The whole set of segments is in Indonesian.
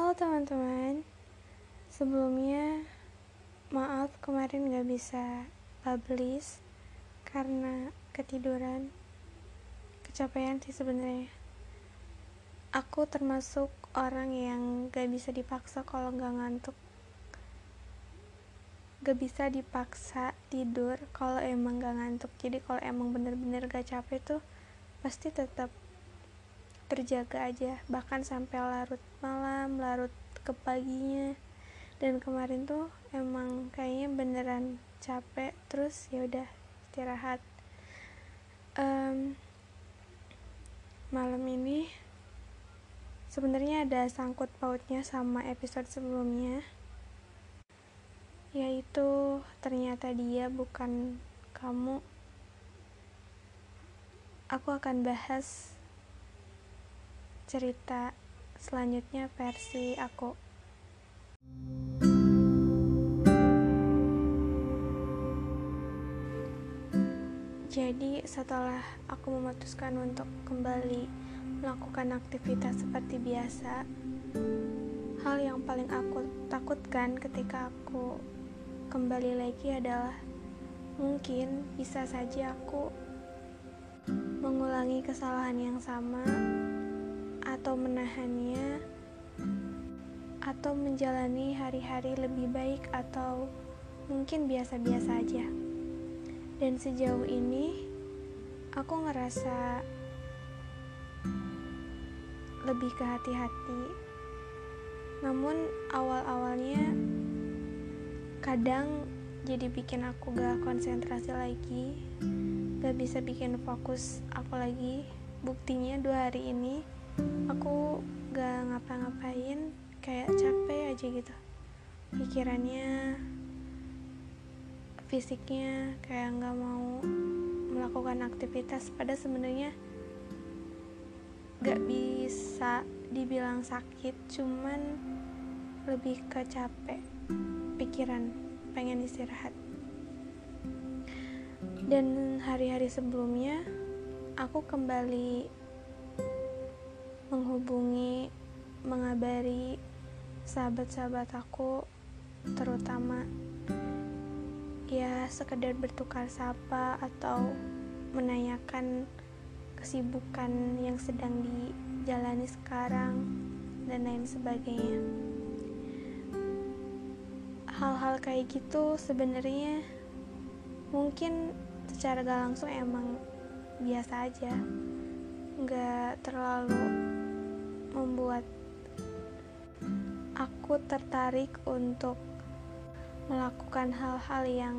Halo teman-teman. Sebelumnya Maaf kemarin gak bisa publish Karena ketiduran Kecapean sih sebenarnya. Aku termasuk orang yang gak bisa dipaksa kalau gak ngantuk. Gak bisa dipaksa tidur kalau emang gak ngantuk. Jadi kalau emang bener-bener gak capek tuh Pasti tetap terjaga aja bahkan sampai larut malam larut ke paginya. Dan kemarin tuh emang kayaknya beneran capek terus ya udah istirahat. Um, malam ini sebenarnya ada sangkut pautnya sama episode sebelumnya yaitu ternyata dia bukan kamu. Aku akan bahas cerita selanjutnya versi aku. Jadi setelah aku memutuskan untuk kembali melakukan aktivitas seperti biasa, hal yang paling aku takutkan ketika aku kembali lagi adalah mungkin bisa saja aku mengulangi kesalahan yang sama atau menahannya atau menjalani hari-hari lebih baik atau mungkin biasa-biasa aja. Dan sejauh ini aku ngerasa lebih ke hati-hati. Namun awal-awalnya kadang jadi bikin aku gak konsentrasi lagi, gak bisa bikin fokus aku lagi. Buktinya dua hari ini aku gak ngapa-ngapain kayak capek aja gitu. Pikirannya fisiknya kayak nggak mau melakukan aktivitas. Pada sebenarnya gak bisa dibilang sakit cuman lebih ke capek pikiran pengen istirahat. Dan hari-hari sebelumnya aku kembali menghubungi, mengabari sahabat-sahabat aku, terutama ya sekedar bertukar sapa atau menanyakan kesibukan yang sedang dijalani sekarang dan lain sebagainya. Hal-hal kayak gitu sebenarnya mungkin secara gak langsung emang biasa aja nggak terlalu membuat aku tertarik untuk melakukan hal-hal yang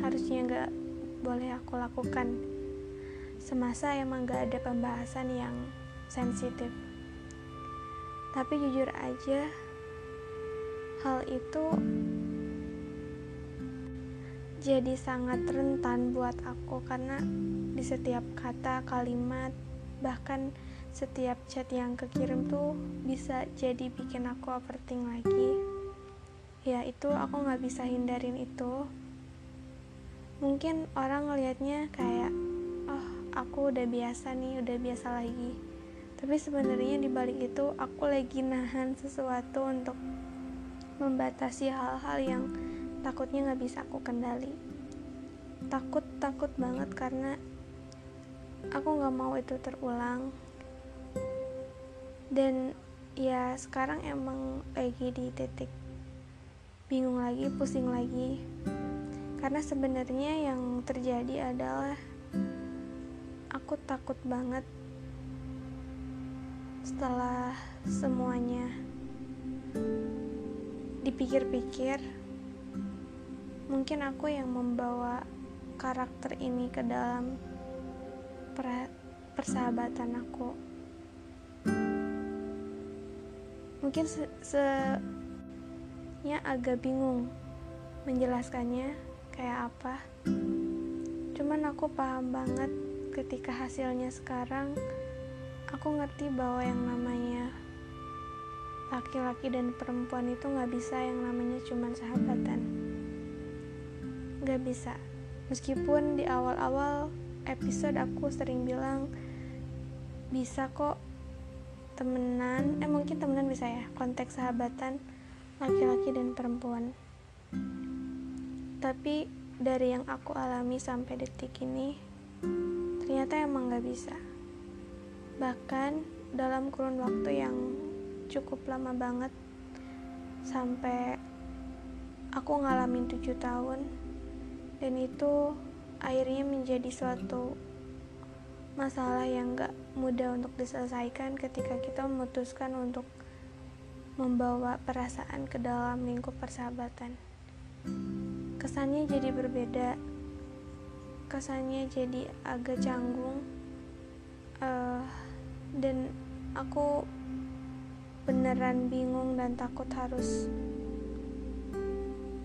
harusnya gak boleh aku lakukan. Semasa emang gak ada pembahasan yang sensitif. Tapi jujur aja hal itu jadi sangat rentan buat aku karena di setiap kata, kalimat, bahkan setiap chat yang kekirim tuh bisa jadi bikin aku overthink lagi. Ya itu aku nggak bisa hindarin itu. Mungkin orang ngelihatnya kayak oh aku udah biasa nih udah biasa lagi. Tapi sebenarnya di balik itu aku lagi nahan sesuatu untuk membatasi hal-hal yang takutnya nggak bisa aku kendali. Takut takut banget karena aku nggak mau itu terulang dan ya sekarang emang lagi di titik bingung lagi pusing lagi. Karena sebenarnya yang terjadi adalah aku takut banget setelah semuanya dipikir-pikir mungkin aku yang membawa karakter ini ke dalam persahabatan aku mungkin se, se ya agak bingung menjelaskannya kayak apa. Cuman aku paham banget ketika hasilnya sekarang aku ngerti bahwa yang namanya laki-laki dan perempuan itu nggak bisa yang namanya cuman sahabatan. Nggak bisa. Meskipun di awal-awal episode aku sering bilang bisa kok temenan. Eh mungkin temenan bisa ya konteks sahabatan laki-laki dan perempuan. Tapi dari yang aku alami sampai detik ini ternyata emang gak bisa. Bahkan dalam kurun waktu yang cukup lama banget sampai aku ngalamin tujuh tahun dan itu akhirnya menjadi suatu masalah yang gak mudah untuk diselesaikan ketika kita memutuskan untuk membawa perasaan ke dalam lingkup persahabatan. Kesannya jadi berbeda, kesannya jadi agak canggung, uh, dan aku beneran bingung dan takut harus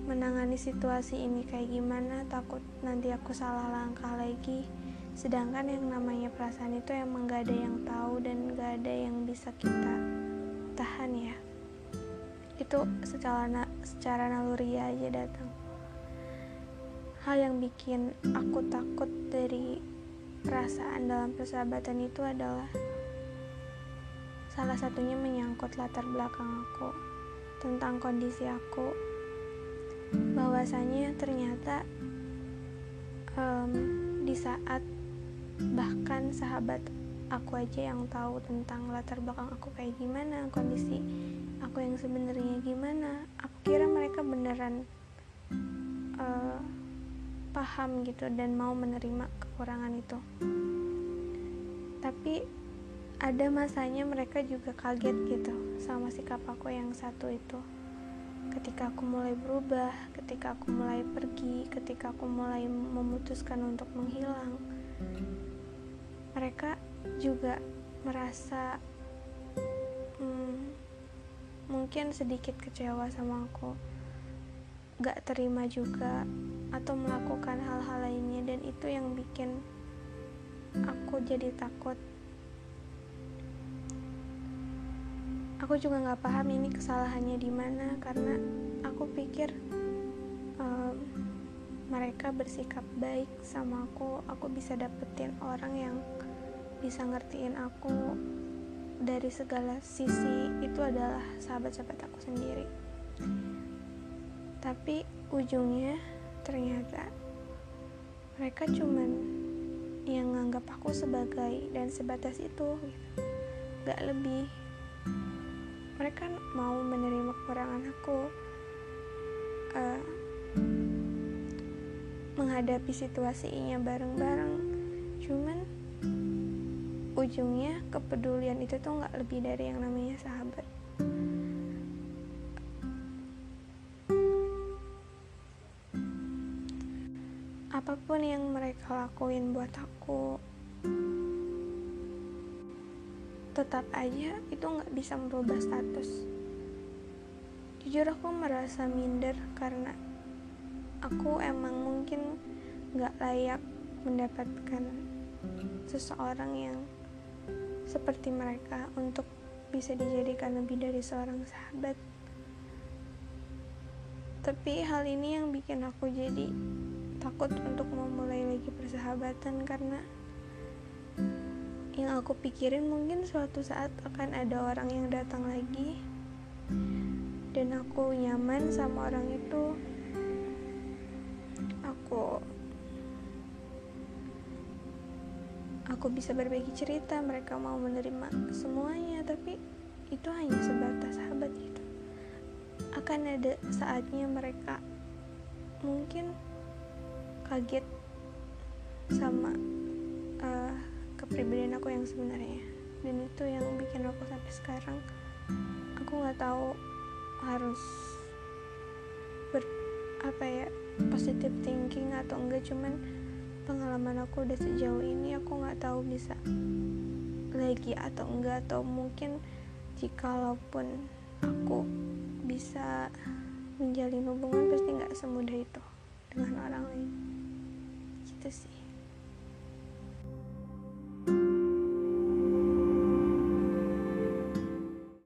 menangani situasi ini kayak gimana. Takut nanti aku salah langkah lagi sedangkan yang namanya perasaan itu emang gak ada yang tahu dan gak ada yang bisa kita tahan ya. Itu secara na secara naluri aja datang. Hal yang bikin aku takut dari perasaan dalam persahabatan itu adalah salah satunya menyangkut latar belakang aku tentang kondisi aku. Bahwasanya ternyata um, di saat bahkan sahabat aku aja yang tahu tentang latar belakang aku kayak gimana kondisi aku yang sebenarnya gimana. Aku kira mereka beneran uh, paham gitu dan mau menerima kekurangan itu. Tapi ada masanya mereka juga kaget gitu sama sikap aku yang satu itu. Ketika aku mulai berubah ketika aku mulai pergi ketika aku mulai memutuskan untuk menghilang mereka juga merasa hmm, mungkin sedikit kecewa sama aku gak terima juga atau melakukan hal-hal lainnya dan itu yang bikin aku jadi takut. Aku juga gak paham ini kesalahannya di mana karena aku pikir um, mereka bersikap baik sama aku. Aku bisa dapetin orang yang bisa ngertiin aku dari segala sisi itu adalah sahabat-sahabat aku sendiri. Tapi ujungnya ternyata mereka cuman yang nganggap aku sebagai dan sebatas itu gitu. gak lebih. Mereka mau menerima kekurangan aku uh, menghadapi situasinya bareng-bareng. Cuman ujungnya kepedulian itu tuh nggak lebih dari yang namanya sahabat. Apa pun yang mereka lakuin buat aku tetap aja itu nggak bisa merubah status. Jujur aku merasa minder karena aku emang mungkin nggak layak mendapatkan seseorang yang seperti mereka untuk bisa dijadikan lebih dari seorang sahabat. Tapi hal ini yang bikin aku jadi takut untuk memulai lagi persahabatan karena yang aku pikirin mungkin suatu saat akan ada orang yang datang lagi dan aku nyaman sama orang itu aku bisa berbagi cerita mereka mau menerima semuanya tapi itu hanya sebatas sahabat gitu. Akan ada saatnya mereka mungkin kaget sama uh, kepribadian aku yang sebenarnya. Dan itu yang bikin aku sampai sekarang aku nggak tahu harus ber apa ya positive thinking atau enggak cuman pengalaman aku udah sejauh ini aku nggak tahu bisa lagi atau enggak atau mungkin jikalaupun aku bisa menjalin hubungan pasti nggak semudah itu dengan orang lain. Gitu sih